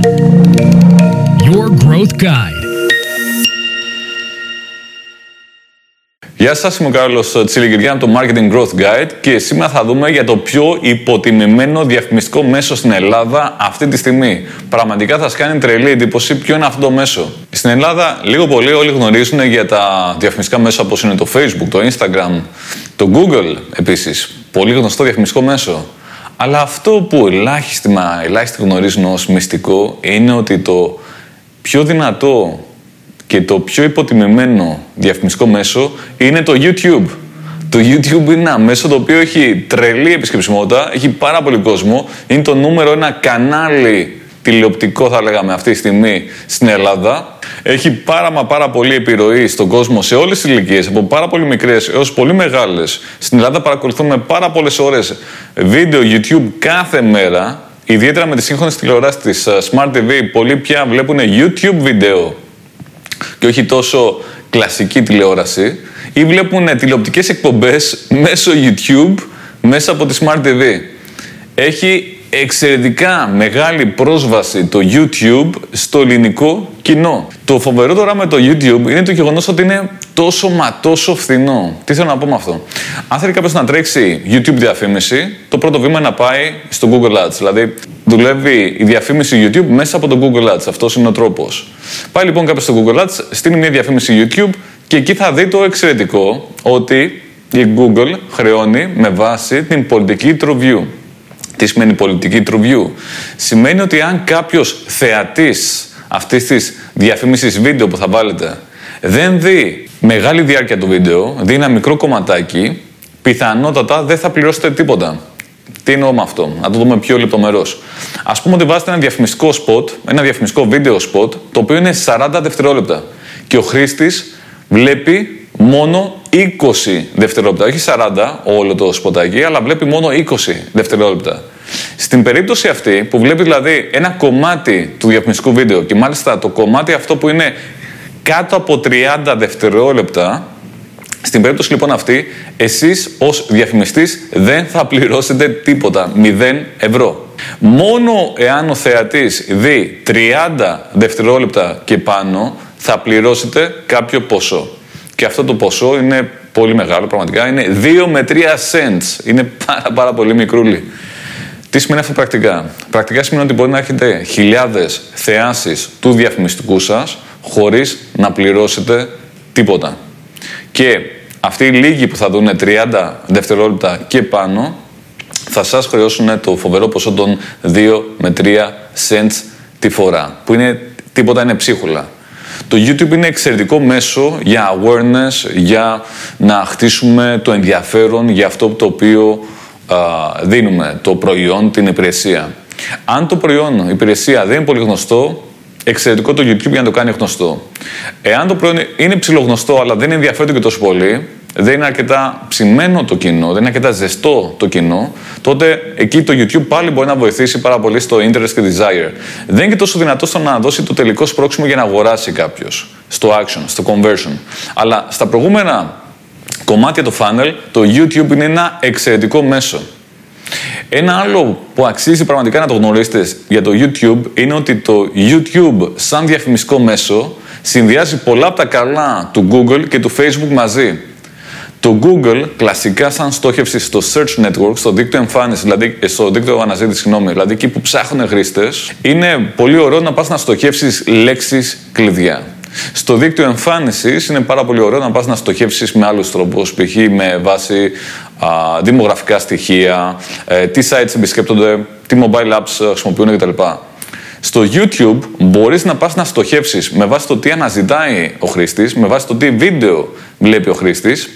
Your Growth Guide. Γεια σας, είμαι ο Κάρλος Τσιλιγκυριά από το Marketing Growth Guide και σήμερα θα δούμε για το πιο υποτιμημένο διαφημιστικό μέσο στην Ελλάδα αυτή τη στιγμή. Πραγματικά θα σας κάνει τρελή εντύπωση ποιο είναι αυτό το μέσο. Στην Ελλάδα, λίγο πολύ όλοι γνωρίζουν για τα διαφημιστικά μέσα όπως είναι το Facebook, το Instagram, το Google επίσης. Πολύ γνωστό διαφημιστικό μέσο. Αλλά αυτό που ελάχιστοι, μα, ελάχιστοι γνωρίζουν ως μυστικό είναι ότι το πιο δυνατό και το πιο υποτιμημένο διαφημιστικό μέσο είναι το YouTube. Το YouTube είναι ένα μέσο το οποίο έχει τρελή επισκεψιμότητα, έχει πάρα πολύ κόσμο, είναι το νούμερο ένα κανάλι τηλεοπτικό θα λέγαμε αυτή τη στιγμή στην Ελλάδα. Έχει πάρα μα πάρα πολύ επιρροή στον κόσμο σε όλες τις ηλικίες, από πάρα πολύ μικρές έως πολύ μεγάλες. Στην Ελλάδα παρακολουθούμε πάρα πολλές ώρες βίντεο YouTube κάθε μέρα, ιδιαίτερα με τις σύγχρονες τηλεοράσεις της ε, Smart TV, πολλοί πια βλέπουν YouTube βίντεο και όχι τόσο κλασική τηλεόραση ή βλέπουν τηλεοπτικές εκπομπές μέσω YouTube, μέσα από τη Smart TV. Έχει εξαιρετικά μεγάλη πρόσβαση το YouTube στο ελληνικό κοινό. Το φοβερό τώρα με το YouTube είναι το γεγονός ότι είναι τόσο μα τόσο φθηνό. Τι θέλω να πω με αυτό; Αν θέλει κάποιος να τρέξει YouTube διαφήμιση, το πρώτο βήμα είναι να πάει στο Google Ads. Δηλαδή, δουλεύει η διαφήμιση YouTube μέσα από το Google Ads. Αυτός είναι ο τρόπος. Πάει λοιπόν κάποιος στο Google Ads, στείλει μια διαφήμιση YouTube και εκεί θα δει το εξαιρετικό ότι η Google χρεώνει με βάση την πολιτική TrueView. Τι σημαίνει πολιτική TrueView. Σημαίνει ότι αν κάποιος θεατής αυτής της διαφήμισης βίντεο που θα βάλετε δεν δει μεγάλη διάρκεια του βίντεο, δει ένα μικρό κομματάκι, πιθανότατα δεν θα πληρώσετε τίποτα. Τι εννοώ με αυτό, να το δούμε πιο λεπτομερώς. Ας πούμε ότι βάζετε ένα διαφημιστικό σποτ, ένα διαφημιστικό βίντεο σποτ, το οποίο είναι 40 δευτερόλεπτα. Και ο χρήστης βλέπει μόνο 20 δευτερόλεπτα. Όχι 40 όλο το σποτάκι, αλλά βλέπει μόνο 20 δευτερόλεπτα. Στην περίπτωση αυτή, που βλέπει δηλαδή ένα κομμάτι του διαφημιστικού βίντεο και μάλιστα το κομμάτι αυτό που είναι κάτω από 30 δευτερόλεπτα, στην περίπτωση λοιπόν αυτή, εσείς ως διαφημιστής δεν θα πληρώσετε τίποτα, 0 ευρώ. Μόνο εάν ο θεατής δει 30 δευτερόλεπτα και πάνω, θα πληρώσετε κάποιο ποσό. Και αυτό το ποσό είναι πολύ μεγάλο πραγματικά, είναι 2 με 3 cents. Είναι πάρα πάρα πολύ μικρούλι. Τι σημαίνει αυτό πρακτικά; Πρακτικά σημαίνει ότι μπορεί να έχετε χιλιάδες θεάσεις του διαφημιστικού σας χωρίς να πληρώσετε τίποτα. Και αυτοί οι λίγοι που θα δουν 30 δευτερόλεπτα και πάνω θα σας χρεώσουν το φοβερό ποσό των 2 με 3 cents τη φορά. Που είναι τίποτα, είναι ψίχουλα. Το YouTube είναι εξαιρετικό μέσο για awareness, για να χτίσουμε το ενδιαφέρον για αυτό το οποίο δίνουμε, το προϊόν, την υπηρεσία. Αν το προϊόν, η υπηρεσία δεν είναι πολύ γνωστό, εξαιρετικό το YouTube για να το κάνει γνωστό. Εάν το προϊόν είναι ψηλογνωστό αλλά δεν ενδιαφέρεται και τόσο πολύ, δεν είναι αρκετά ψημένο το κοινό, δεν είναι αρκετά ζεστό το κοινό, τότε εκεί το YouTube πάλι μπορεί να βοηθήσει πάρα πολύ στο interest και desire. Δεν είναι και τόσο δυνατό στο να δώσει το τελικό σπρόξιμο για να αγοράσει κάποιος. Στο action, στο conversion. Αλλά στα προηγούμενα κομμάτια του funnel, το YouTube είναι ένα εξαιρετικό μέσο. Ένα άλλο που αξίζει πραγματικά να το γνωρίσετε για το YouTube είναι ότι το YouTube σαν διαφημιστικό μέσο συνδυάζει πολλά από τα καλά του Google και του Facebook μαζί. Το Google κλασικά σαν στόχευση στο search network, στο δίκτυο εμφάνισης, δηλαδή ε, στο δίκτυο αναζήτησης, συγγνώμη, δηλαδή εκεί που ψάχνουν χρήστες, είναι πολύ ωραίο να πας να στοχεύσεις λέξεις κλειδιά. Στο δίκτυο εμφάνισης είναι πάρα πολύ ωραίο να πας να στοχεύσεις με άλλους τρόπους, π.χ. με βάση α, δημογραφικά στοιχεία, ε, τι sites επισκέπτονται, τι mobile apps χρησιμοποιούν κτλ. Στο YouTube μπορείς να πας να στοχεύσεις με βάση το τι αναζητάει ο χρήστης, με βάση το τι βίντεο βλέπει ο χρήστης,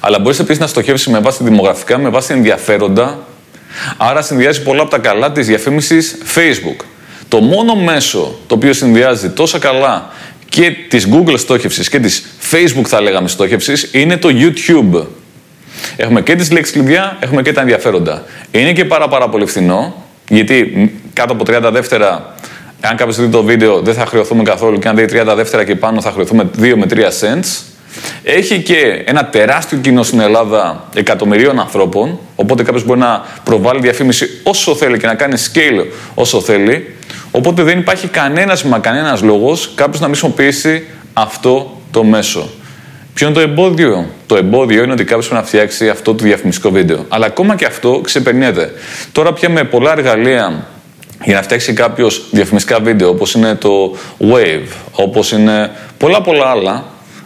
αλλά μπορείς επίσης να στοχεύσεις με βάση δημογραφικά, με βάση ενδιαφέροντα. Άρα συνδυάζει πολλά από τα καλά της διαφήμισης Facebook. Το μόνο μέσο το οποίο συνδυάζει τόσο καλά και της Google στόχευσης και της Facebook θα λέγαμε στόχευσης είναι το YouTube. Έχουμε και τις λέξεις κλειδιά, έχουμε και τα ενδιαφέροντα. Είναι και πάρα πάρα πολύ φθηνό, γιατί κάτω από 30 δεύτερα, αν κάποιος δει το βίντεο δεν θα χρεωθούμε καθόλου και αν δει 30 δεύτερα και πάνω θα χρεωθούμε 2 με 3 cents. Έχει και ένα τεράστιο κοινό στην Ελλάδα εκατομμυρίων ανθρώπων, οπότε κάποιος μπορεί να προβάλλει διαφήμιση όσο θέλει και να κάνει scale όσο θέλει. Οπότε δεν υπάρχει κανένας μα κανένας λόγος κάποιος να μην χρησιμοποιήσει αυτό το μέσο. Ποιο είναι το εμπόδιο; Το εμπόδιο είναι ότι κάποιος πρέπει να φτιάξει αυτό το διαφημιστικό βίντεο. Αλλά ακόμα και αυτό ξεπερνιέται. Τώρα πια με πολλά εργαλεία για να φτιάξει κάποιος διαφημιστικά βίντεο, όπως είναι το Wave, όπως είναι πολλά πολλά άλλα,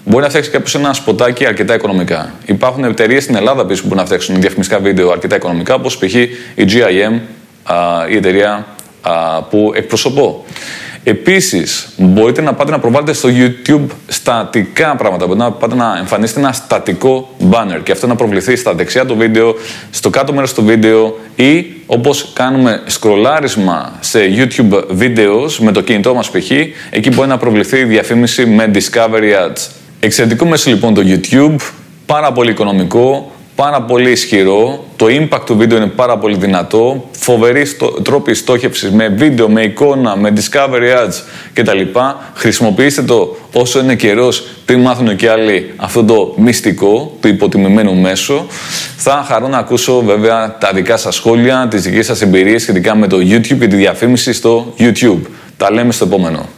μπορεί να φτιάξει κάποιος ένα σποτάκι αρκετά οικονομικά. Υπάρχουν εταιρείες στην Ελλάδα πίσω που μπορούν να φτιάξουν διαφημιστικά βίντεο αρκετά οικονομικά, όπως π.χ. η GIM, η εταιρεία που εκπροσωπώ. Επίσης, μπορείτε να πάτε να προβάλλετε στο YouTube στατικά πράγματα. Μπορείτε να πάτε να εμφανίσετε ένα στατικό banner και αυτό να προβληθεί στα δεξιά του βίντεο, στο κάτω μέρος του βίντεο ή όπως κάνουμε σκρολάρισμα σε YouTube βίντεος με το κινητό μας π.χ. Εκεί μπορεί να προβληθεί διαφήμιση με Discovery Ads. Εξαιρετικό μέσο λοιπόν το YouTube, πάρα πολύ οικονομικό, πάρα πολύ ισχυρό. Το impact του βίντεο είναι πάρα πολύ δυνατό. Φοβερή στο, τρόποι στόχευσης με βίντεο, με εικόνα, με discovery ads κτλ. Χρησιμοποιήστε το όσο είναι καιρός πριν μάθουν και άλλοι αυτό το μυστικό του υποτιμημένου μέσου. Θα χαρώ να ακούσω βέβαια τα δικά σας σχόλια, τις δικές σας εμπειρίες σχετικά με το YouTube και τη διαφήμιση στο YouTube. Τα λέμε στο επόμενο.